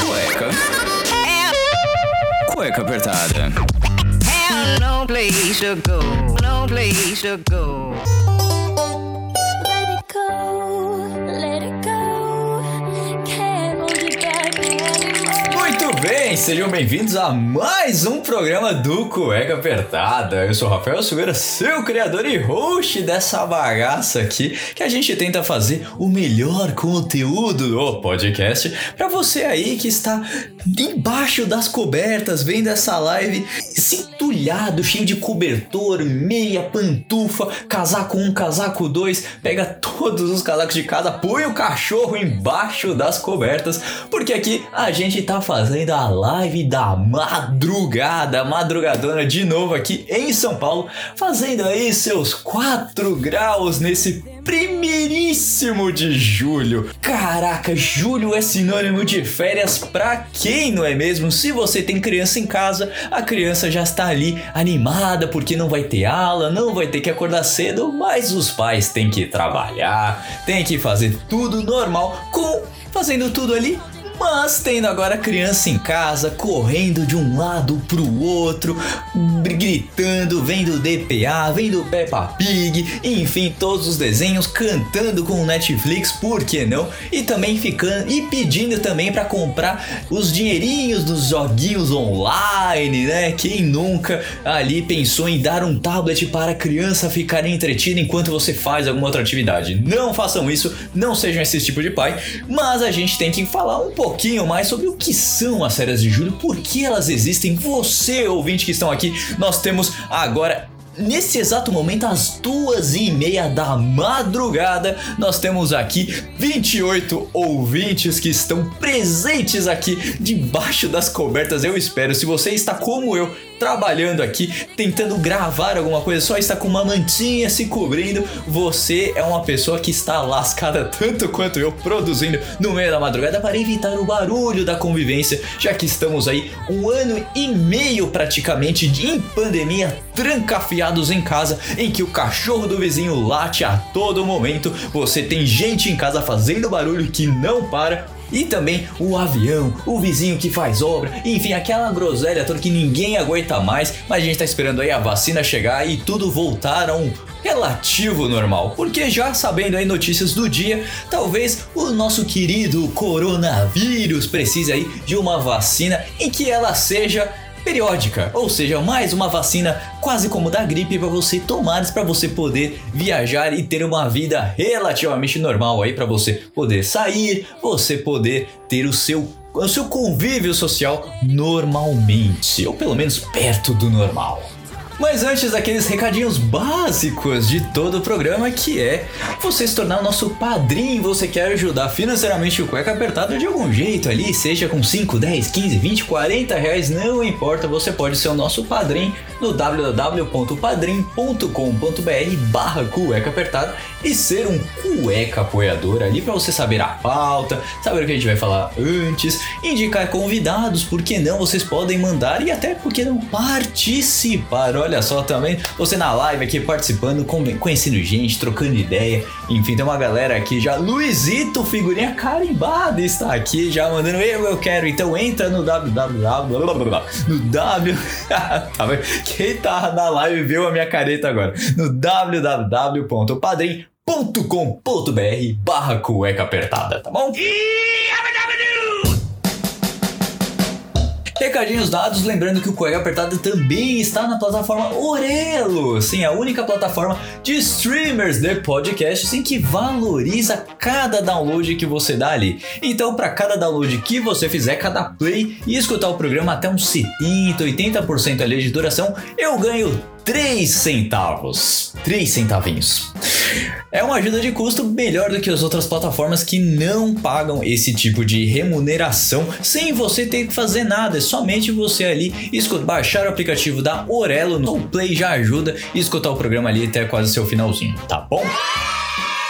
Cueca. Cueca apertada. no place to go, no place to go. Bem, sejam bem-vindos a mais um programa do Cueca Apertada. Eu sou Rafael Silveira, seu criador e host dessa bagaça aqui, que a gente tenta fazer o melhor conteúdo do podcast para você aí que está embaixo das cobertas vendo essa live entulhado, cheio de cobertor, meia, pantufa, casaco 1, um, casaco 2, pega todos os casacos de casa, põe o cachorro embaixo das cobertas, porque aqui a gente tá fazendo a live da madrugada, madrugadona de novo aqui em São Paulo, fazendo aí seus 4 graus nesse primeiríssimo de julho. Caraca, julho é sinônimo de férias pra quem, não é mesmo? Se você tem criança em casa, a criança já está ali animada porque não vai ter aula, não vai ter que acordar cedo, mas os pais têm que trabalhar, têm que fazer tudo normal com fazendo tudo ali mas tendo agora criança em casa, correndo de um lado pro outro, gritando, vendo DPA, vendo Peppa Pig, enfim, todos os desenhos, cantando com o Netflix, por que não? E também ficando e pedindo também para comprar os dinheirinhos dos joguinhos online, né? Quem nunca ali pensou em dar um tablet para a criança ficar entretida enquanto você faz alguma outra atividade? Não façam isso, não sejam esse tipo de pai, mas a gente tem que falar um pouquinho mais sobre o que são as férias de julho, por que elas existem. Você, ouvinte que estão aqui, nós temos agora Nesse exato momento, às duas e meia da madrugada, nós temos aqui 28 ouvintes que estão presentes aqui debaixo das cobertas. Eu espero, se você está como eu, trabalhando aqui, tentando gravar alguma coisa, só está com uma mantinha se cobrindo, você é uma pessoa que está lascada tanto quanto eu, produzindo no meio da madrugada para evitar o barulho da convivência, já que estamos aí um ano e meio praticamente em pandemia, trancafiados em casa, em que o cachorro do vizinho late a todo momento, você tem gente em casa fazendo barulho que não para. E também o avião, o vizinho que faz obra, enfim, aquela groselha toda que ninguém aguenta mais, mas a gente tá esperando aí a vacina chegar e tudo voltar a um relativo normal, porque já sabendo aí notícias do dia, talvez o nosso querido coronavírus precise aí de uma vacina em que ela seja periódica, ou seja, mais uma vacina quase como da gripe para você tomar para você poder viajar e ter uma vida relativamente normal aí para você poder sair, você poder ter o seu o seu convívio social normalmente, ou pelo menos perto do normal. Mas antes daqueles recadinhos básicos de todo o programa, que é você se tornar nosso padrinho, você quer ajudar financeiramente o cueca apertado de algum jeito ali, seja com 5, 10, 15, 20, 40 reais, não importa, você pode ser o nosso padrinho no www.padrim.com.br barra cueca apertado e ser um cueca apoiador ali para você saber a pauta, saber o que a gente vai falar antes, indicar convidados, por que não? Vocês podem mandar e até porque não participar. Olha só também, você na live aqui participando, conhecendo gente, trocando ideia. Enfim, tem uma galera aqui já. Luizito, figurinha carimbada, está aqui já mandando eu, eu quero. Então entra no www. No W. tá? Quem tá na live viu a minha careta agora. No www.padrim.com.br barra cueca apertada, tá bom? Recadinhos dados, lembrando que o Cueca Apertada também está na plataforma Orelo. Sim, a única plataforma de streamers de podcasts em que valoriza cada download que você dá ali. Então, para cada download que você fizer, cada play e escutar o programa até uns 70, 80% ali de duração, eu ganho 3 centavos. 3 centavinhos. É uma ajuda de custo melhor do que as outras plataformas que não pagam esse tipo de remuneração sem você ter que fazer nada. É somente você ali escutar, baixar o aplicativo da Orelo no Play já ajuda e escutar o programa ali até quase seu finalzinho, tá bom?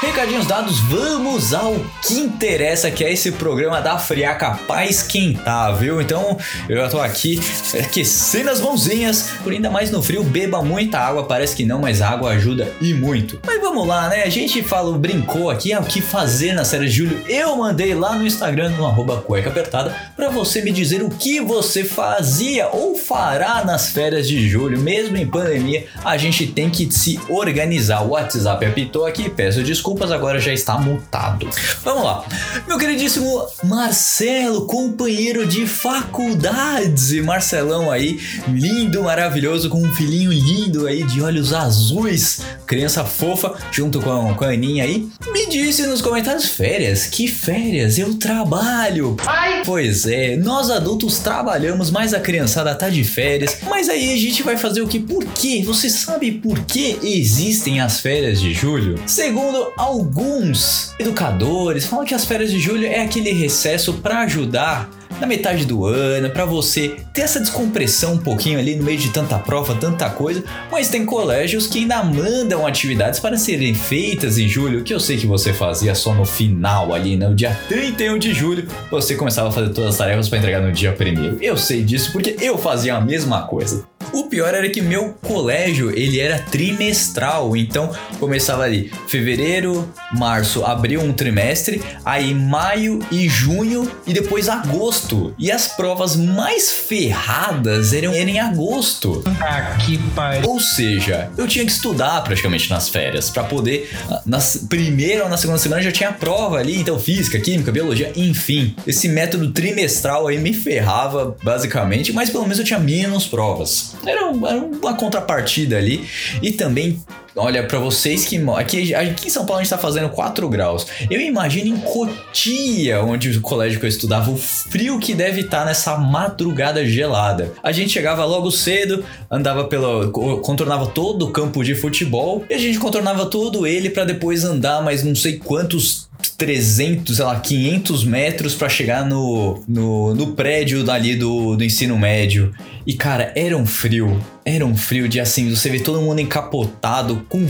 Recadinhos dados, vamos ao que interessa, que é esse programa da Friaca pra esquentar, viu? Então eu já tô aqui aquecendo as mãozinhas, por ainda mais no frio, beba muita água, parece que não, mas água ajuda e muito. Mas vamos lá, né? A gente falou, brincou aqui, é o que fazer nas férias de julho. Eu mandei lá no Instagram, no arroba cueca apertada, pra você me dizer o que você fazia ou fará nas férias de julho, mesmo em pandemia, a gente tem que se organizar. O WhatsApp apitou aqui, peço desculpas, agora já está mutado. Vamos lá. Meu queridíssimo Marcelo, companheiro de faculdades. Marcelão aí, lindo, maravilhoso, com um filhinho lindo aí de olhos azuis, criança fofa, junto com, com a Aninha aí. Me disse nos comentários: férias? Que férias? Eu trabalho. Pois é, nós adultos trabalhamos, mas a criançada tá de férias. Mas aí a gente vai fazer o que? Por quê? Você sabe por que existem as férias de julho? Segundo alguns educadores, falam que as férias de julho é aquele recesso para ajudar na metade do ano, para você ter essa descompressão um pouquinho ali no meio de tanta prova, tanta coisa, mas tem colégios que ainda mandam atividades para serem feitas em julho, que eu sei que você fazia só no final ali, no dia 31 de julho, você começava a fazer todas as tarefas para entregar no dia 1 Eu sei disso porque eu fazia a mesma coisa. O pior era que meu colégio, ele era trimestral, então começava ali fevereiro, março, abril um trimestre, aí maio e junho e depois agosto. E as provas mais ferradas eram, eram em agosto. Ah, que pariu. Ou seja, eu tinha que estudar praticamente nas férias para poder ah, na primeira ou na segunda semana já tinha a prova ali, então física, química, biologia, enfim. Esse método trimestral aí me ferrava basicamente, mas pelo menos eu tinha menos provas. Era, um- uma contrapartida ali e também Olha, pra vocês que aqui, aqui em São Paulo a gente tá fazendo 4 graus. Eu imagino em Cotia, onde o colégio que eu estudava, o frio que deve estar nessa madrugada gelada. A gente chegava logo cedo, andava pelo. co- contornava todo o campo de futebol e a gente contornava todo ele pra depois andar mais não sei quantos 300, sei lá, 500 metros pra chegar no, no, no prédio dali do, do ensino médio. E cara, era um frio. Era um frio de assim, você vê todo mundo encapotado, com,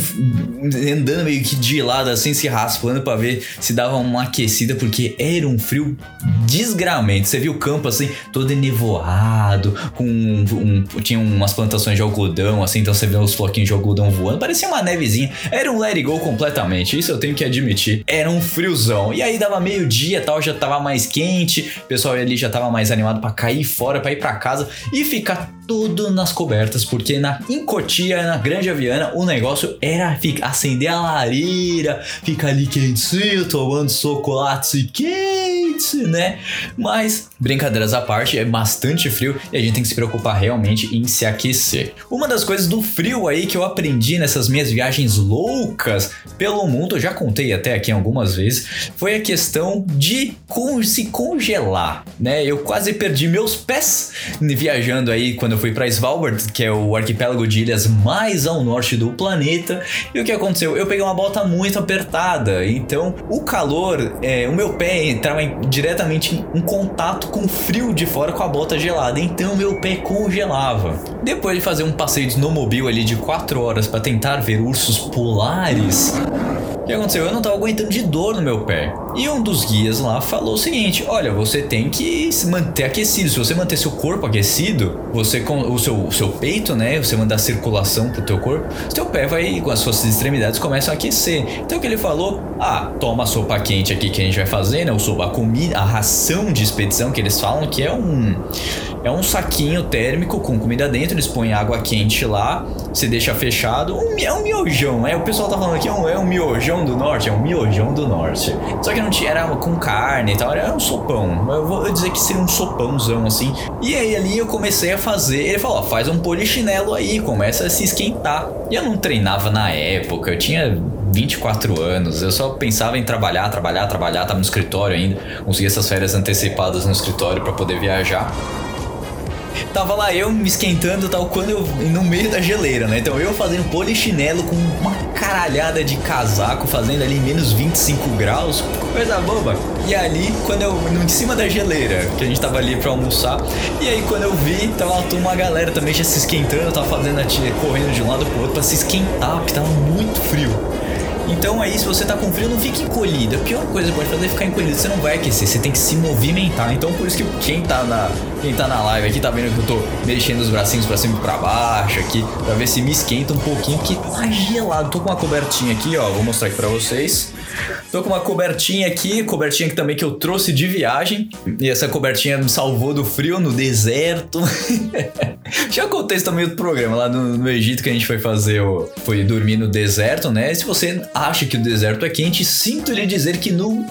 andando meio que de lado, assim, se raspando pra ver se dava uma aquecida, porque era um frio desgramento. Você viu o campo assim, todo enevoado, com um, tinha umas plantações de algodão, assim, então você vê os floquinhos de algodão voando, parecia uma nevezinha. Era um let it go completamente, isso eu tenho que admitir. Era um friozão. E aí dava meio-dia tal, já tava mais quente, o pessoal ali já tava mais animado pra cair fora, pra ir pra casa e ficar tudo nas cobertas, porque na em Cotia, na Grande Aviana, o negócio era ficar, acender a lareira, ficar ali quentinho, tomando chocolate quente, né? Mas, brincadeiras à parte, é bastante frio e a gente tem que se preocupar realmente em se aquecer. Uma das coisas do frio aí que eu aprendi nessas minhas viagens loucas pelo mundo, eu já contei até aqui algumas vezes, foi a questão de con- se congelar, né? Eu quase perdi meus pés viajando aí quando eu fui para Svalbard, que é o arquipélago de ilhas mais ao norte do planeta. E o que aconteceu? Eu peguei uma bota muito apertada, então o calor, é, o meu pé entrava em- diretamente em, contato com o frio de fora com a bota gelada, então meu pé congelava. Depois de fazer um passeio de snowmobile ali de 4 horas para tentar ver ursos polares, o que aconteceu? Eu não tava aguentando de dor no meu pé. E um dos guias lá falou o seguinte: olha, você tem que se manter aquecido. Se você manter seu corpo aquecido, você com o seu, seu peito, né? Você mandar circulação pro teu corpo, seu pé vai, com as suas extremidades, começam a aquecer. Então o que ele falou? Ah, toma a sopa quente aqui que a gente vai fazer, né? O sopa, a comida, a ração de expedição que eles falam que é um. É um saquinho térmico com comida dentro, eles põem água quente lá, você deixa fechado. Um, é um miojão, é. O pessoal tá falando aqui, é um, é um miojão do norte, é um miojão do norte. Só que não tinha, era com carne e tal, era um sopão. Eu vou dizer que seria um sopãozão assim. E aí ali eu comecei a fazer, ele falou, ó, faz um polichinelo aí, começa a se esquentar. E eu não treinava na época, eu tinha 24 anos, eu só pensava em trabalhar, trabalhar, trabalhar, tava no escritório ainda, consegui essas férias antecipadas no escritório pra poder viajar. Tava lá eu me esquentando tal quando eu no meio da geleira, né? Então eu fazendo polichinelo com uma caralhada de casaco, fazendo ali menos 25 graus, coisa boba. E ali, quando eu em cima da geleira, que a gente tava ali pra almoçar, e aí quando eu vi, tava uma galera também já se esquentando, tava fazendo a tia correndo de um lado pro outro pra se esquentar, porque tava muito frio. Então aí, se você tá com frio, não fique encolhido. A pior coisa que pode fazer é ficar encolhido. Você não vai aquecer, você tem que se movimentar. Então por isso que quem tá na, quem tá na live aqui tá vendo que eu tô mexendo os bracinhos pra cima e pra baixo aqui, pra ver se me esquenta um pouquinho, porque tá gelado. Tô com uma cobertinha aqui, ó. Vou mostrar aqui pra vocês. Tô com uma cobertinha aqui, cobertinha que também que eu trouxe de viagem. E essa cobertinha me salvou do frio no deserto. Já contei isso também no programa, lá no, no Egito que a gente foi fazer o. Foi dormir no deserto, né? Se você acha que o deserto é quente, sinto lhe dizer que no,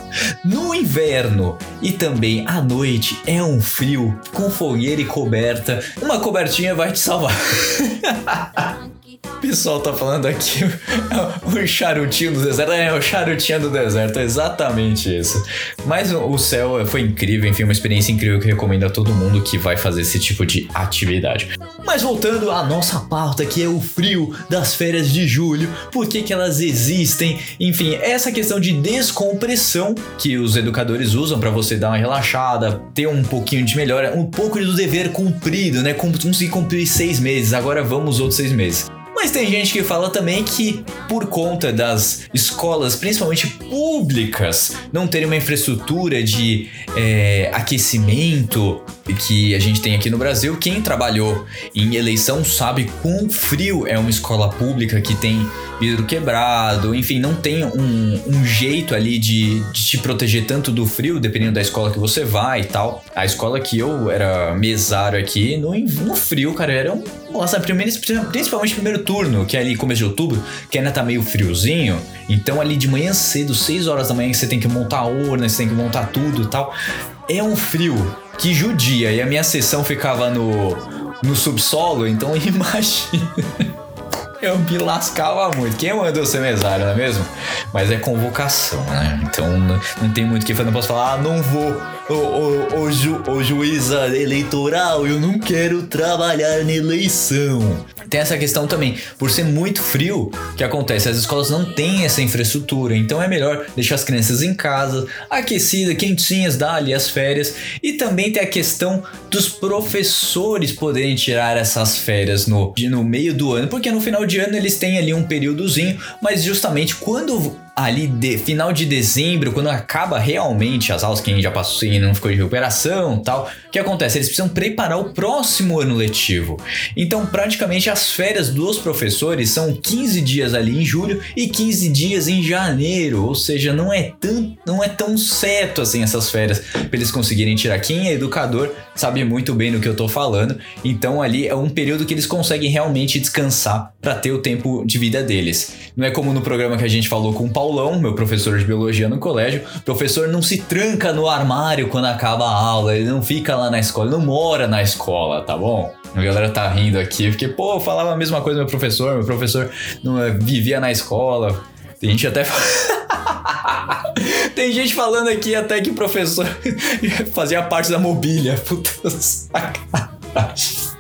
no inverno e também à noite é um frio com fogueira e coberta. Uma cobertinha vai te salvar. O pessoal tá falando aqui o charutinho do deserto. É, o charutinho do deserto, é exatamente isso. Mas o céu foi incrível, enfim, uma experiência incrível que recomendo a todo mundo que vai fazer esse tipo de atividade. Mas voltando à nossa pauta, que é o frio das férias de julho, por que, que elas existem, enfim, essa questão de descompressão que os educadores usam para você dar uma relaxada, ter um pouquinho de melhora, um pouco do dever cumprido, né? Consegui cumprir seis meses, agora vamos outros seis meses. Mas tem gente que fala também que, por conta das escolas, principalmente públicas, não terem uma infraestrutura de é, aquecimento que a gente tem aqui no Brasil, quem trabalhou em eleição sabe quão frio é uma escola pública que tem vidro quebrado, enfim, não tem um, um jeito ali de, de, te proteger tanto do frio, dependendo da escola que você vai e tal. A escola que eu era mesário aqui, no, no frio, cara, era um. Nossa, primeiro, principalmente primeiro turno, que é ali começo de outubro, que ainda tá meio friozinho. Então, ali de manhã cedo, 6 horas da manhã, você tem que montar a urna, você tem que montar tudo e tal. É um frio que judia. E a minha sessão ficava no, no subsolo, então imagina. Eu me lascava muito. Quem mandou ser mesário, não é mesmo? Mas é convocação, né? Então não tem muito o que fazer. Não posso falar, ah, não vou. Ô, ô, ô, ju, ô juíza eleitoral, eu não quero trabalhar na eleição. Tem essa questão também, por ser muito frio, o que acontece? As escolas não têm essa infraestrutura, então é melhor deixar as crianças em casa, aquecidas, quentinhas, dar ali as férias. E também tem a questão dos professores poderem tirar essas férias no, no meio do ano, porque no final de ano eles têm ali um períodozinho, mas justamente quando ali de final de dezembro, quando acaba realmente as aulas, quem já passou e não ficou de recuperação tal, o que acontece? Eles precisam preparar o próximo ano letivo. Então, praticamente as férias dos professores são 15 dias ali em julho e 15 dias em janeiro, ou seja, não é tão, não é tão certo assim essas férias para eles conseguirem tirar. Quem é educador sabe muito bem do que eu tô falando, então ali é um período que eles conseguem realmente descansar para ter o tempo de vida deles. Não é como no programa que a gente falou com o Paulão, meu professor de biologia no colégio, o professor não se tranca no armário quando acaba a aula, ele não fica lá na escola, ele não mora na escola, tá bom? A galera tá rindo aqui, porque, pô, falava a mesma coisa meu professor, meu professor não eh, vivia na escola. Tem gente até. Tem gente falando aqui até que o professor fazia parte da mobília. Puta sacanagem.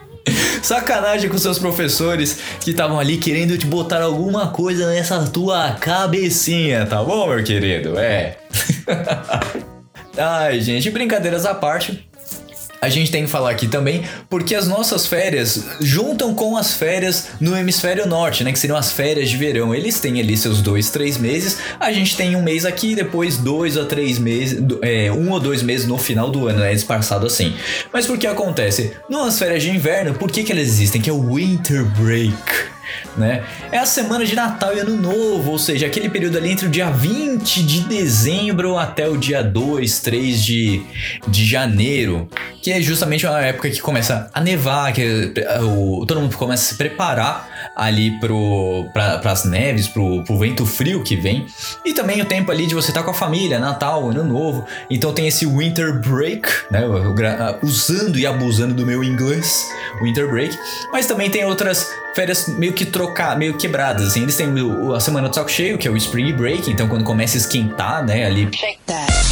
Sacanagem com seus professores que estavam ali querendo te botar alguma coisa nessa tua cabecinha, tá bom, meu querido? É. Ai, gente, brincadeiras à parte a gente tem que falar aqui também, porque as nossas férias juntam com as férias no hemisfério norte, né? Que seriam as férias de verão. Eles têm ali seus dois, três meses. A gente tem um mês aqui, depois dois a três meses, é, um ou dois meses no final do ano, né? Disfarçado assim. Mas por que acontece? Nas férias de inverno, por que, que elas existem? Que é o Winter Break né? É a semana de Natal e Ano Novo, ou seja, aquele período ali entre o dia 20 de dezembro até o dia 2, 3 de, de janeiro, que é justamente uma época que começa a nevar, que é, o, todo mundo começa a se preparar ali para as neves, pro, pro vento frio que vem, e também o tempo ali de você estar tá com a família, Natal, Ano Novo, então tem esse Winter Break, né? Usando e abusando do meu inglês, Winter Break, mas também tem outras férias meio que trocar, meio quebradas, assim. Eles têm a semana do saco cheio, que é o Spring Break, então quando começa a esquentar, né, ali... Lá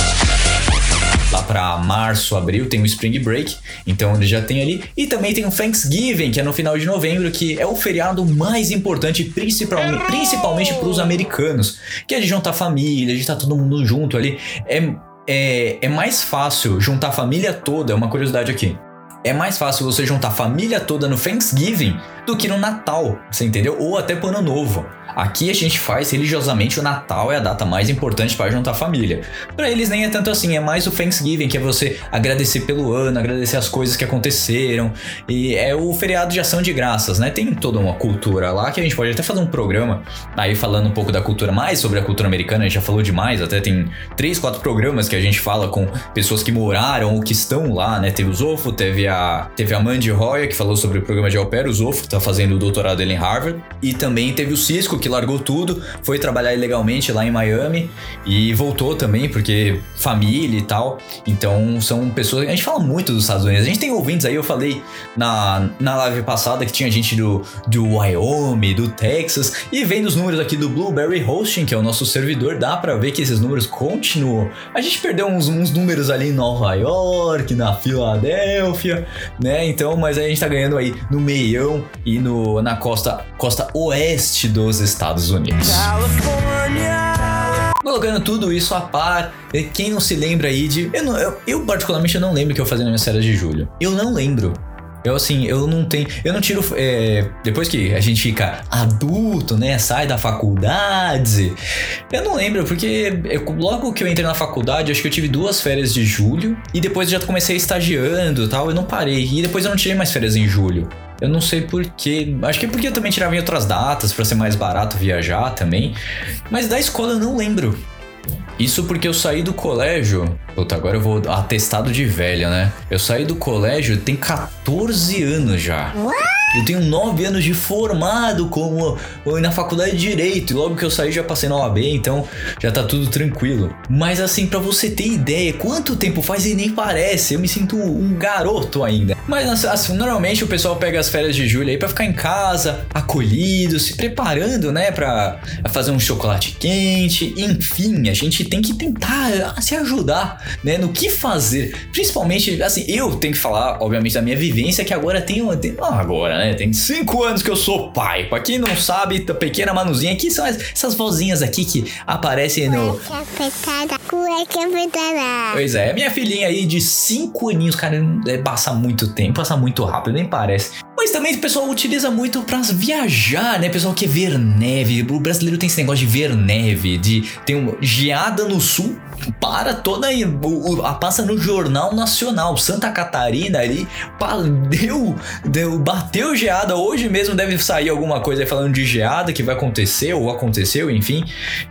para março, abril tem o Spring Break, então ele já tem ali. E também tem o Thanksgiving, que é no final de novembro, que é o feriado mais importante, principalmente, principalmente para os americanos, que é de juntar família, de estar tá todo mundo junto ali. É, é, é mais fácil juntar a família toda, é uma curiosidade aqui. É mais fácil você juntar a família toda no Thanksgiving do que no Natal, você entendeu? Ou até pro Ano Novo. Aqui a gente faz religiosamente o Natal é a data mais importante para juntar família. Para eles nem é tanto assim, é mais o Thanksgiving, que é você agradecer pelo ano, agradecer as coisas que aconteceram. E é o feriado de ação de graças, né? Tem toda uma cultura lá que a gente pode até fazer um programa aí falando um pouco da cultura, mais sobre a cultura americana, a gente já falou demais, até tem três, quatro programas que a gente fala com pessoas que moraram ou que estão lá, né? Teve o Zofo, teve a, teve a Mandy Roya, que falou sobre o programa de au pair, o Zofo, que tá fazendo o doutorado dele em Harvard, e também teve o Cisco, que largou tudo, foi trabalhar ilegalmente lá em Miami e voltou também, porque família e tal. Então são pessoas. A gente fala muito dos Estados Unidos. A gente tem ouvintes aí, eu falei na, na live passada que tinha gente do, do Wyoming, do Texas, e vendo os números aqui do Blueberry Hosting, que é o nosso servidor, dá pra ver que esses números continuam. A gente perdeu uns, uns números ali em Nova York, na Filadélfia, né? Então, mas a gente tá ganhando aí no meião e no, na costa, costa oeste dos Estados Unidos. Colocando tudo isso a par, quem não se lembra aí de. Eu, não- eu, eu particularmente eu não lembro o que eu fazia nas minhas férias de julho. Eu não lembro. Eu assim, eu não tenho. Eu não tiro. é, depois que a gente fica adulto, né? Sai da faculdade. Eu não lembro, porque eu- logo que eu entrei na faculdade, acho que eu tive duas férias de julho. E depois eu já comecei estagiando e tal. Eu não parei. E depois eu não tirei mais férias em julho. Eu não sei porquê. Acho que é porque eu também tirava em outras datas pra ser mais barato viajar também. Mas da escola eu não lembro. Isso porque eu saí do colégio. Puta, agora eu vou atestado de velha, né? Eu saí do colégio tem 14 anos já. Eu tenho 9 anos de formado como na faculdade de Direito. E logo que eu saí já passei na OAB, então já tá tudo tranquilo. Mas assim, pra você ter ideia, quanto tempo faz e nem parece. Eu me sinto um garoto ainda. Mas assim, normalmente o pessoal pega as férias de julho aí pra ficar em casa, acolhido, se preparando, né, Pra fazer um chocolate quente. Enfim, a gente tem que tentar ah, se ajudar, né, no que fazer. Principalmente, assim, eu tenho que falar, obviamente, da minha vivência, que agora tenho, tenho ah, agora, né, tem 5 anos que eu sou pai. Pra quem não sabe, a pequena Manuzinha aqui são as- essas vozinhas aqui que aparecem no, apertada. Pois é, minha filhinha aí de 5 aninhos, cara, é, passa muito tempo, passa muito rápido, nem parece. Mas também o pessoal utiliza muito pra viajar, né? O pessoal quer ver neve. O brasileiro tem esse negócio de ver neve, de ter uma geada no sul. Para toda a passa no Jornal Nacional. Santa Catarina ali, pá, deu, deu, bateu geada. Hoje mesmo deve sair alguma coisa falando de geada que vai acontecer ou aconteceu, enfim.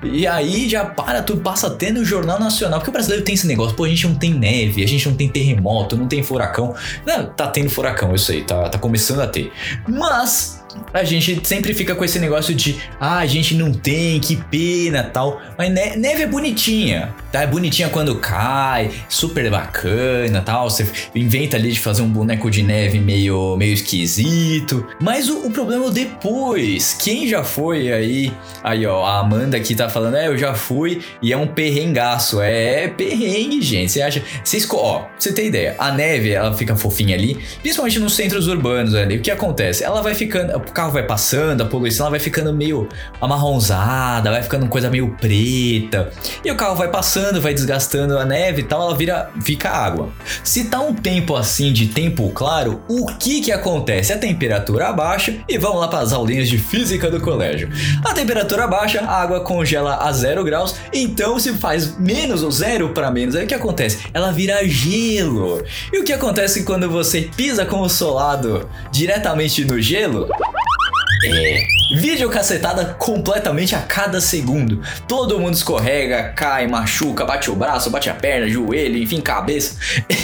E aí já para, tudo passa até no Jornal Nacional. Porque o brasileiro tem esse negócio, pô, a gente não tem neve, a gente não tem terremoto, não tem furacão. Não, tá tendo furacão, isso aí, tá, tá começando a ter. Mas a gente sempre fica com esse negócio de ah, a gente não tem, que pena tal. Mas ne- neve é bonitinha, tá? É bonitinha quando cai, super bacana tal. Você inventa ali de fazer um boneco de neve meio, meio esquisito. Mas o, o problema é depois. Quem já foi aí? Aí, ó, a Amanda aqui tá falando, é, eu já fui e é um perrengaço. É, é perrengue, gente. Você acha. Co- ó, você ter ideia, a neve, ela fica fofinha ali, principalmente nos centros urbanos ali. O que acontece? Ela vai ficando, o carro vai passando, a poluição ela vai ficando meio amarronzada, vai ficando coisa meio preta. E o carro vai passando, vai desgastando a neve e tal, ela vira, fica água. Se tá um tempo assim de tempo claro, o que que acontece? A temperatura baixa e vamos lá para as aulinhas de física do colégio. A temperatura baixa, a água congela a zero graus, então se faz menos ou zero para menos, aí o que acontece? Ela vira gelo. E o que acontece quando você pisa com o solado diretamente no gelo? É. Vídeo cacetada completamente a cada segundo. Todo mundo escorrega, cai, machuca, bate o braço, bate a perna, joelho, enfim, cabeça.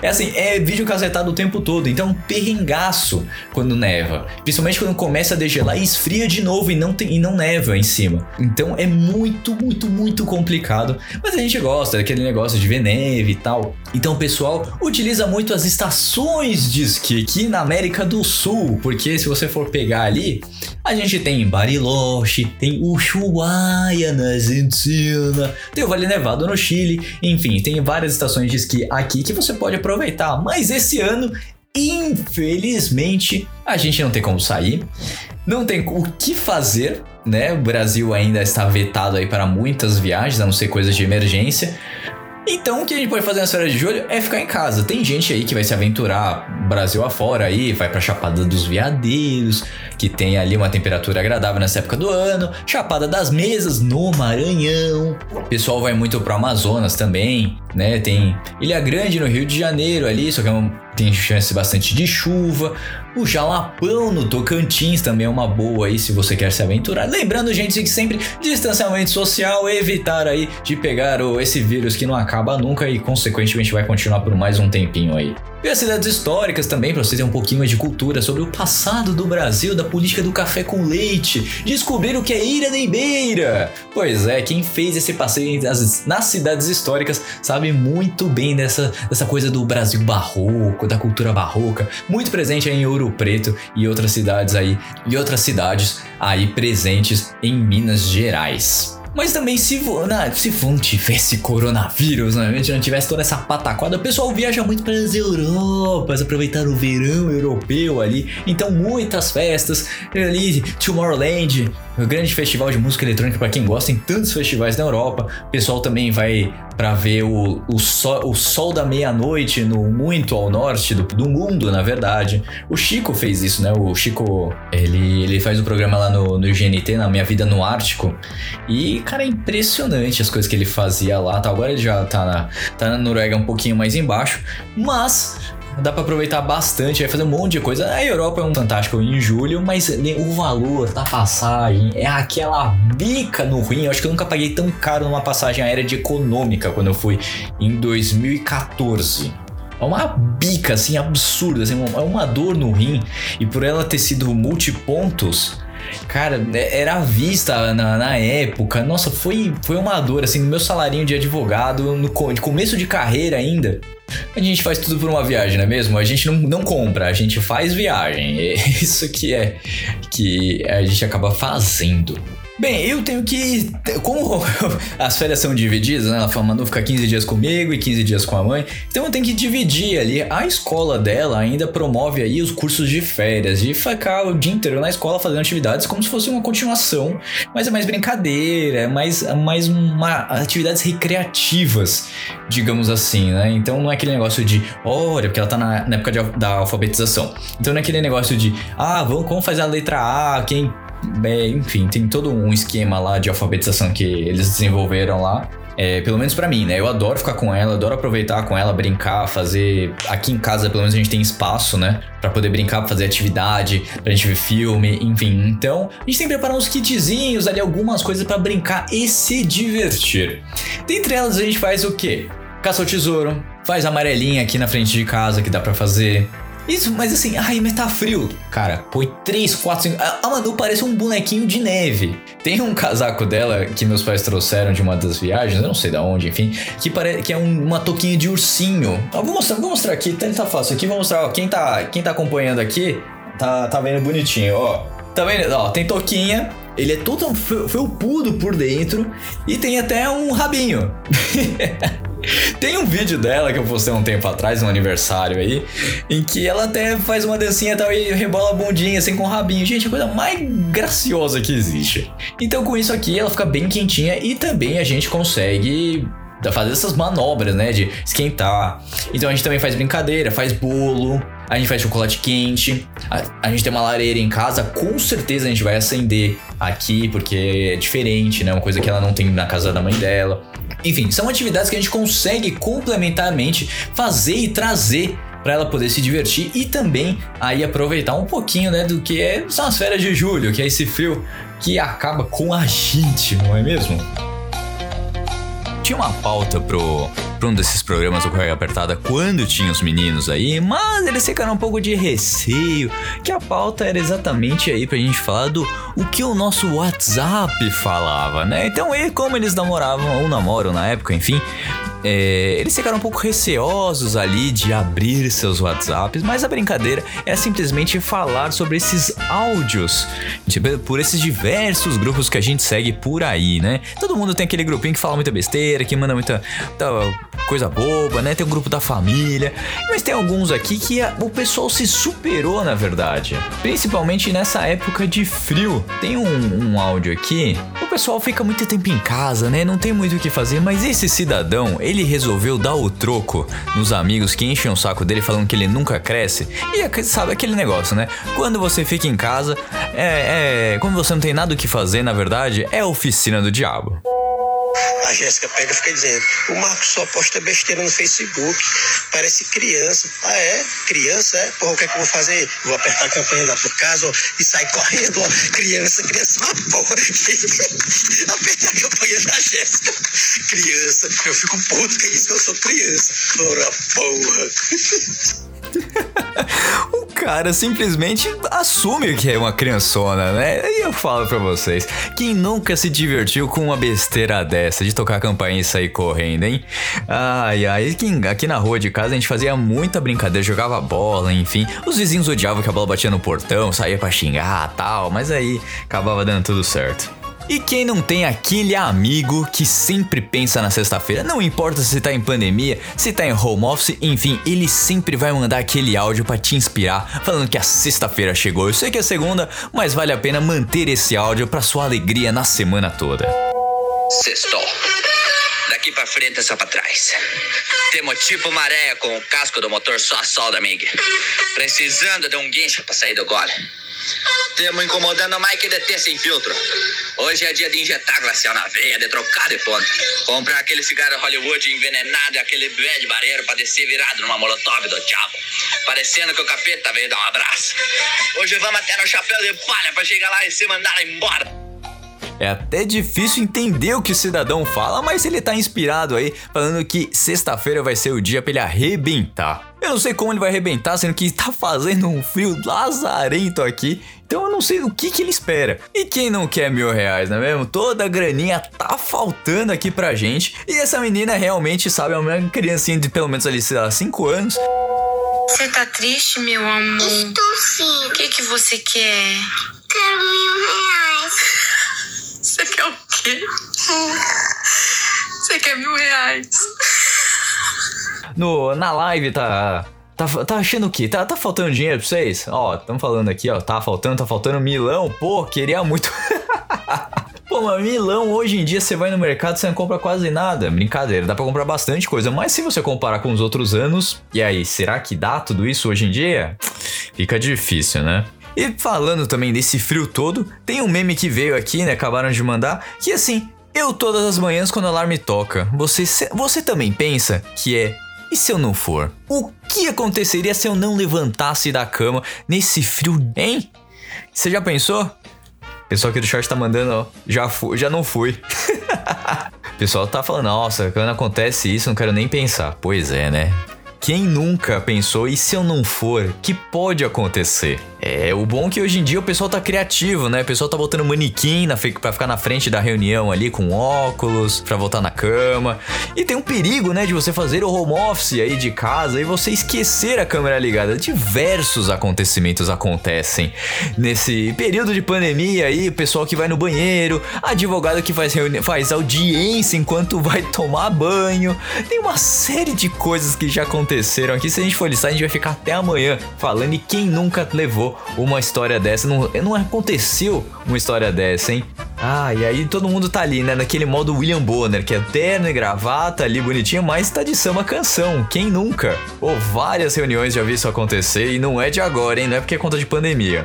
É, assim, é vídeo cacetado o tempo todo. Então, é perrengaço quando neva. Principalmente quando começa a degelar e esfria de novo e não, tem, e não neva em cima. Então é muito, muito, muito complicado. Mas a gente gosta daquele negócio de ver neve e tal. Então pessoal utiliza muito as estações de esqui aqui na América do Sul. Porque se você for pegar ali, a gente tem Bariloche, tem Ushuaia na Argentina, tem o Vale Nevado no Chile, enfim, tem várias estações de esqui aqui que você pode aproveitar. Mas esse ano, infelizmente, a gente não tem como sair, não tem o que fazer, né? O Brasil ainda está vetado aí para muitas viagens, a não ser coisas de emergência. Então o que a gente pode fazer nas férias de julho é ficar em casa. Tem gente aí que vai se aventurar Brasil afora aí, vai pra Chapada dos Veadeiros, que tem ali uma temperatura agradável nessa época do ano, Chapada das Mesas no Maranhão. O pessoal vai muito pro Amazonas também, né? Tem Ilha Grande no Rio de Janeiro ali, só que é um, tem chance bastante de chuva. O Jalapão no Tocantins também é uma boa aí se você quer se aventurar. Lembrando, gente, que sempre distanciamento social, evitar aí de pegar esse vírus que não acaba nunca e consequentemente vai continuar por mais um tempinho aí. E as cidades históricas também, para você ter um pouquinho de cultura sobre o passado do Brasil, da política do café com leite, descobrir o que é Ira de Beira. Pois é, quem fez esse passeio nas, nas cidades históricas sabe muito bem dessa, dessa coisa do Brasil barroco, da cultura barroca, muito presente em Ouro Preto e outras cidades aí, e outras cidades aí presentes em Minas Gerais. Mas também se, vo- na- se não tivesse coronavírus, né? Não tivesse toda essa pataquada, o pessoal viaja muito para as Europas, aproveitar o verão europeu ali. Então muitas festas ali, Tomorrowland, o grande festival de música eletrônica para quem gosta, tem tantos festivais na Europa. O pessoal também vai para ver o, o, sol, o sol da meia-noite no muito ao norte do, do mundo, na verdade. O Chico fez isso, né? O Chico, ele, ele faz o programa lá no, no GNT, na Minha Vida no Ártico. E, cara, é impressionante as coisas que ele fazia lá. Tá? Agora ele já tá na, tá na Noruega um pouquinho mais embaixo. Mas dá pra aproveitar bastante, vai fazer um monte de coisa. A Europa é um fantástico em julho, mas o valor da passagem é aquela bica no rim. Eu acho que eu nunca paguei tão caro numa passagem aérea de econômica quando eu fui em 2014. É uma bica, assim, absurda, assim, é uma dor no rim. E por ela ter sido multipontos, Cara, é- era vista na, na época. Nossa, foi, foi uma dor, assim, no meu salarinho de advogado, no de começo de carreira ainda. A gente faz tudo por uma viagem, não é mesmo? A gente não, não compra, a gente faz viagem. É isso que é que a gente acaba fazendo. Bem, eu tenho que. Como as férias são divididas, né? Ela fala, Manu fica 15 dias comigo e 15 dias com a mãe. Então eu tenho que dividir ali. A escola dela ainda promove aí os cursos de férias, de ficar o dia inteiro na escola fazendo atividades como se fosse uma continuação. Mas é mais brincadeira, é mais, é mais uma, atividades recreativas, digamos assim, né? Então não é aquele negócio de, olha, porque ela tá na, na época de da alfabetização. Então não é aquele negócio de, ah, vamos, vamos fazer a letra A, quem é, enfim, tem todo um esquema lá de alfabetização que eles desenvolveram lá. É, pelo menos pra mim, né? Eu adoro ficar com ela, adoro aproveitar com ela, brincar, fazer. Aqui em casa, pelo menos, a gente tem espaço, né? Pra poder brincar, fazer atividade, pra gente ver filme, enfim. Então, a gente tem que preparar uns kitzinhos ali, algumas coisas pra brincar e se divertir. Dentre elas, a gente faz o quê? Caça ao tesouro, faz amarelinha aqui na frente de casa que dá pra fazer. Isso, mas assim, ai, mas tá frio. Cara, põe 3, 4, 5. A Manu parece um bonequinho de neve. Tem um casaco dela que meus pais trouxeram de uma das viagens, eu não sei da onde, enfim, que, pare... que é um- uma touquinha de ursinho. Eu vou mostrar, vou mostrar aqui, tá, tá fácil. Aqui vou mostrar, ó, quem tá, quem tá acompanhando aqui, tá, tá vendo bonitinho, ó. Tá vendo? Ó, tem touquinha. Ele é todo fe- felpudo por dentro e tem até um rabinho. Tem um vídeo dela que eu postei um tempo atrás, um aniversário aí, em que ela até faz uma dancinha tal e rebola a bundinha assim com o rabinho. Gente, a coisa mais graciosa que existe. Então com isso aqui ela fica bem quentinha e também a gente consegue fazer essas manobras, né, de esquentar. Então a gente também faz brincadeira, faz bolo, a gente faz chocolate quente, a, a gente tem uma lareira em casa, com certeza a gente vai acender aqui, porque é diferente, né? Uma coisa que ela não tem na casa da mãe dela. Enfim, são atividades que a gente consegue complementarmente fazer e trazer para ela poder se divertir e também aí aproveitar um pouquinho, né, do que é, são as férias de julho, que é esse frio que acaba com a gente, não é mesmo? Tinha uma pauta pro, pro um desses programas do Correio Apertada quando tinha os meninos aí, mas eles ficaram um pouco de receio, que a pauta era exatamente aí pra gente falar do o que o nosso WhatsApp falava, né? Então, e como eles namoravam ou namoram na época, enfim, é, eles ficaram um pouco receosos ali de abrir seus WhatsApps, mas a brincadeira é simplesmente falar sobre esses áudios, tipo, por esses diversos grupos que a gente segue por aí, né? Todo mundo tem aquele grupinho que fala muita besteira, que manda muita, muita coisa boba, né? Tem o grupo da família, mas tem alguns aqui que a- o pessoal se superou, na verdade. Principalmente nessa época de frio. Tem um, um áudio aqui, o pessoal fica muito tempo em casa, né? Não tem muito o que fazer, mas esse cidadão, ele resolveu dar o troco nos amigos que enchem o saco dele falando que ele nunca cresce. E sabe aquele negócio, né? Quando você fica em casa, é, é. Quando você não tem nada o que fazer, na verdade, é a oficina do diabo. A Jéssica pega e fica dizendo: o Marcos só posta besteira no Facebook, parece criança. Ah, é? Criança, é? Porra, o que é que eu vou fazer? Vou apertar a campanha da tua casa ó, e sair correndo, ó. Criança, criança, ah, porra. Apertar a campanha da Jéssica. Criança, eu fico puto que diz que eu sou criança. Ora, porra. O cara simplesmente assume que é uma criançona, né? E eu falo pra vocês, quem nunca se divertiu com uma besteira dessa, de tocar a campainha e sair correndo, hein? Ai, ai, aqui, na rua de casa a gente fazia muita brincadeira, jogava bola, enfim. Os vizinhos odiavam que a bola batia no portão, saía pra xingar tal, mas aí acabava dando tudo certo. E quem não tem aquele amigo que sempre pensa na sexta-feira, não importa se tá em pandemia, se tá em home office, enfim, ele sempre vai mandar aquele áudio pra te inspirar, falando que a sexta-feira chegou. Eu sei que é segunda, mas vale a pena manter esse áudio pra sua alegria na semana toda. Sextou. Daqui pra frente é só pra trás. Temos tipo maré com o casco do motor só a solda, amiga. Precisando de um guincho pra sair do gole. Temos incomodando o Mike DT sem filtro. Hoje é dia de injetar glacial na veia, de trocar de ponta. Comprar aquele cigarro Hollywood envenenado e aquele bad bareiro pra descer virado numa molotov do diabo. Parecendo que o capeta veio dar um abraço. Hoje vamos até no chapéu de palha pra chegar lá e se mandar embora. É até difícil entender o que o cidadão fala, mas ele tá inspirado aí, falando que sexta-feira vai ser o dia pra ele arrebentar. Eu não sei como ele vai arrebentar, sendo que tá fazendo um frio lazarento aqui. Então eu não sei o que, que ele espera. E quem não quer mil reais, não é mesmo? Toda a graninha tá faltando aqui pra gente. E essa menina realmente, sabe, é uma criancinha de pelo menos ali, sei lá, 5 anos. Você tá triste, meu amor? Estou sim. O que que você quer? Quero mil reais. Você quer o quê? Você quer mil reais? No, na live tá. Tá, tá achando o quê? Tá, tá faltando dinheiro pra vocês? Ó, estão falando aqui, ó. Tá faltando, tá faltando milão. Pô, queria muito. Pô, mas milão hoje em dia você vai no mercado você não compra quase nada. Brincadeira, dá pra comprar bastante coisa. Mas se você comparar com os outros anos, e aí, será que dá tudo isso hoje em dia? Fica difícil, né? E falando também desse frio todo, tem um meme que veio aqui, né? Acabaram de mandar, que assim, eu todas as manhãs quando o alarme toca, você, você também pensa que é e se eu não for? O que aconteceria se eu não levantasse da cama nesse frio, hein? Você já pensou? Pessoal aqui do chat tá mandando, ó, já fui, já não fui. pessoal tá falando, nossa, quando acontece isso, não quero nem pensar. Pois é, né? Quem nunca pensou, e se eu não for, que pode acontecer? É, o bom é que hoje em dia o pessoal tá criativo, né? O pessoal tá botando manequim na, pra ficar na frente da reunião ali com óculos, pra voltar na cama. E tem um perigo, né, de você fazer o home office aí de casa e você esquecer a câmera ligada. Diversos acontecimentos acontecem nesse período de pandemia aí, o pessoal que vai no banheiro, advogado que faz, faz audiência enquanto vai tomar banho. Tem uma série de coisas que já aconteceram aqui. Se a gente for listar, a gente vai ficar até amanhã falando e quem nunca levou uma história dessa. Não, não aconteceu uma história dessa, hein? Ah, e aí todo mundo tá ali, né? Naquele modo William Bonner, que é terno e gravata ali bonitinho, mas tá de samba canção. Quem nunca? Ou várias reuniões já vi isso acontecer e não é de agora, hein? Não é porque é conta de pandemia.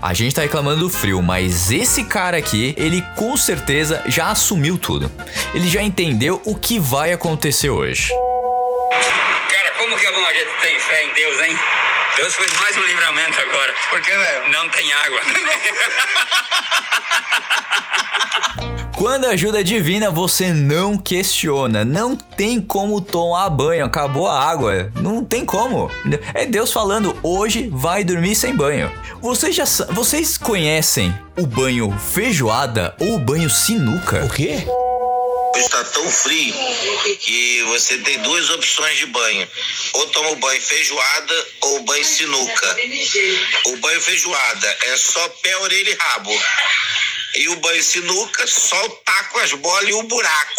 A gente tá reclamando do frio, mas esse cara aqui, ele com certeza já assumiu tudo. Ele já entendeu o que vai acontecer hoje. Como que é bom a gente ter fé em Deus, hein? Deus fez mais um livramento agora. Por que, velho? Não tem água. Quando a ajuda é divina, você não questiona. Não tem como tomar banho. Acabou a água. Não tem como. É Deus falando, hoje vai dormir sem banho. Vocês já vocês conhecem o banho feijoada ou o banho sinuca? O quê? Está tão frio que você tem duas opções de banho. Ou toma o banho feijoada ou banho sinuca. O banho feijoada é só pé, orelha e rabo. E o banho sinuca, só o taco, as bolas e o buraco.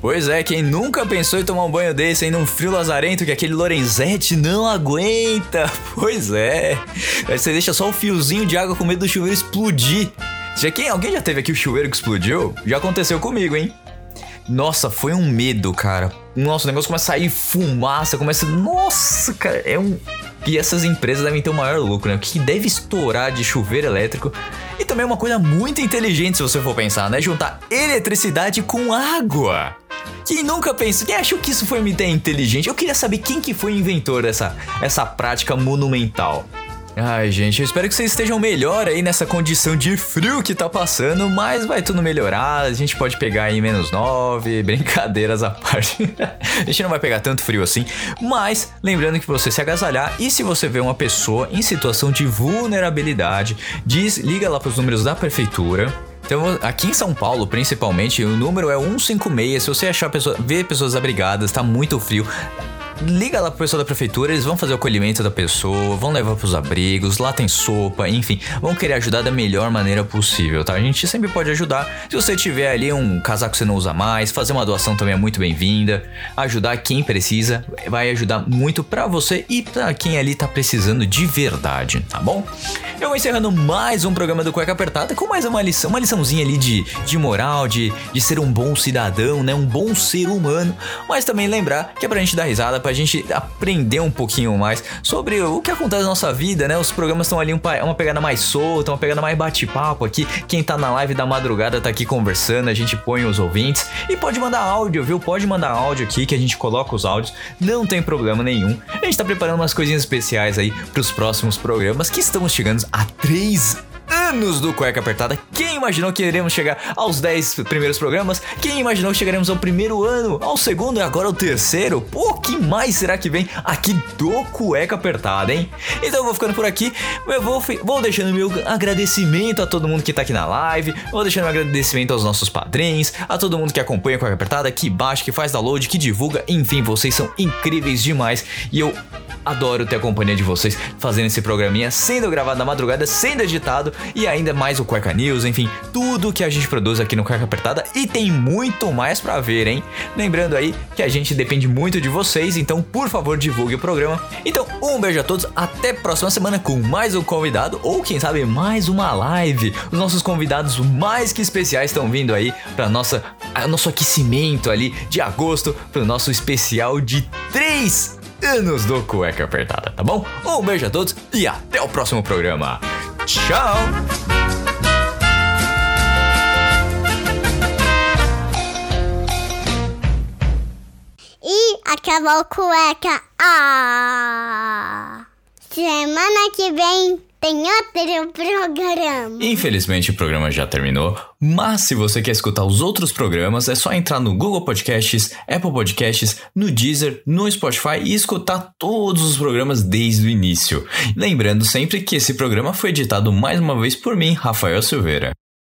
Pois é, quem nunca pensou em tomar um banho desse aí num frio lazarento que aquele Lorenzetti não aguenta? Pois é. Aí você deixa só o fiozinho de água com medo do chuveiro explodir. Já quem, alguém já teve aqui o chuveiro que explodiu? Já aconteceu comigo, hein? Nossa, foi um medo, cara. Nossa, o negócio começa a sair fumaça, começa. Nossa, cara, é um. E essas empresas devem ter o maior lucro, né? O que deve estourar de chuveiro elétrico. E também uma coisa muito inteligente, se você for pensar, né? Juntar eletricidade com água. Quem nunca pensou? Quem achou que isso foi uma ideia inteligente? Eu queria saber quem que foi o inventor dessa essa prática monumental. Ai, gente, eu espero que vocês estejam melhor aí nessa condição de frio que tá passando, mas vai tudo melhorar. A gente pode pegar aí menos 9, brincadeiras à parte. a gente não vai pegar tanto frio assim, mas lembrando que você se agasalhar e se você vê uma pessoa em situação de vulnerabilidade, diz, liga lá pros números da prefeitura. Então, aqui em São Paulo, principalmente, o número é 156. Se você achar pessoa, ver pessoas abrigadas, tá muito frio, liga lá pro pessoal da prefeitura, eles vão fazer o acolhimento da pessoa, vão levar pros abrigos, lá tem sopa, enfim, vão querer ajudar da melhor maneira possível, tá? A gente sempre pode ajudar. Se você tiver ali um casaco que você não usa mais, fazer uma doação também é muito bem-vinda. Ajudar quem precisa vai ajudar muito para você e para quem ali tá precisando de verdade, tá bom? Eu vou encerrando mais um programa do Cueca Apertada com mais uma lição, uma liçãozinha ali de, de moral, de, de ser um bom cidadão, né? Um bom ser humano, mas também lembrar que é pra gente dar risada, pra gente aprender um pouquinho mais sobre o que acontece na nossa vida, né? Os programas estão ali um, uma pegada mais solta, uma pegada mais bate-papo aqui. Quem tá na live da madrugada tá aqui conversando, a gente põe os ouvintes e pode mandar áudio, viu? Pode mandar áudio aqui que a gente coloca os áudios, não tem problema nenhum. A gente tá preparando umas coisinhas especiais aí pros próximos programas que estamos chegando a três anos do Cueca Apertada. Quem imaginou que iremos chegar aos 10 primeiros programas? Quem imaginou que chegaremos ao primeiro ano, ao segundo e agora ao terceiro? Pô, que mais será que vem aqui do Cueca Apertada, hein? Então eu vou ficando por aqui. Eu vou, vou deixando meu agradecimento a todo mundo que tá aqui na live. Vou deixando meu agradecimento aos nossos padrinhos, a todo mundo que acompanha a Cueca Apertada, que baixa, que faz download, que divulga. Enfim, vocês são incríveis demais. E eu adoro ter a companhia de vocês fazendo esse programinha, sendo gravado na madrugada, sendo editado e ainda mais o Cueca News, enfim, tudo que a gente produz aqui no Cueca Apertada e tem muito mais para ver, hein? Lembrando aí que a gente depende muito de vocês, então por favor divulgue o programa. Então, um beijo a todos, até próxima semana com mais um convidado ou quem sabe mais uma live. Os nossos convidados mais que especiais estão vindo aí para nossa nosso aquecimento ali de agosto, para o nosso especial de 3 anos do Cueca Apertada, tá bom? Um beijo a todos e até o próximo programa. Tchau! E acabou cueca. Ah! Semana que vem tem outro programa. Infelizmente o programa já terminou, mas se você quer escutar os outros programas, é só entrar no Google Podcasts, Apple Podcasts, no Deezer, no Spotify e escutar todos os programas desde o início. Lembrando sempre que esse programa foi editado mais uma vez por mim, Rafael Silveira.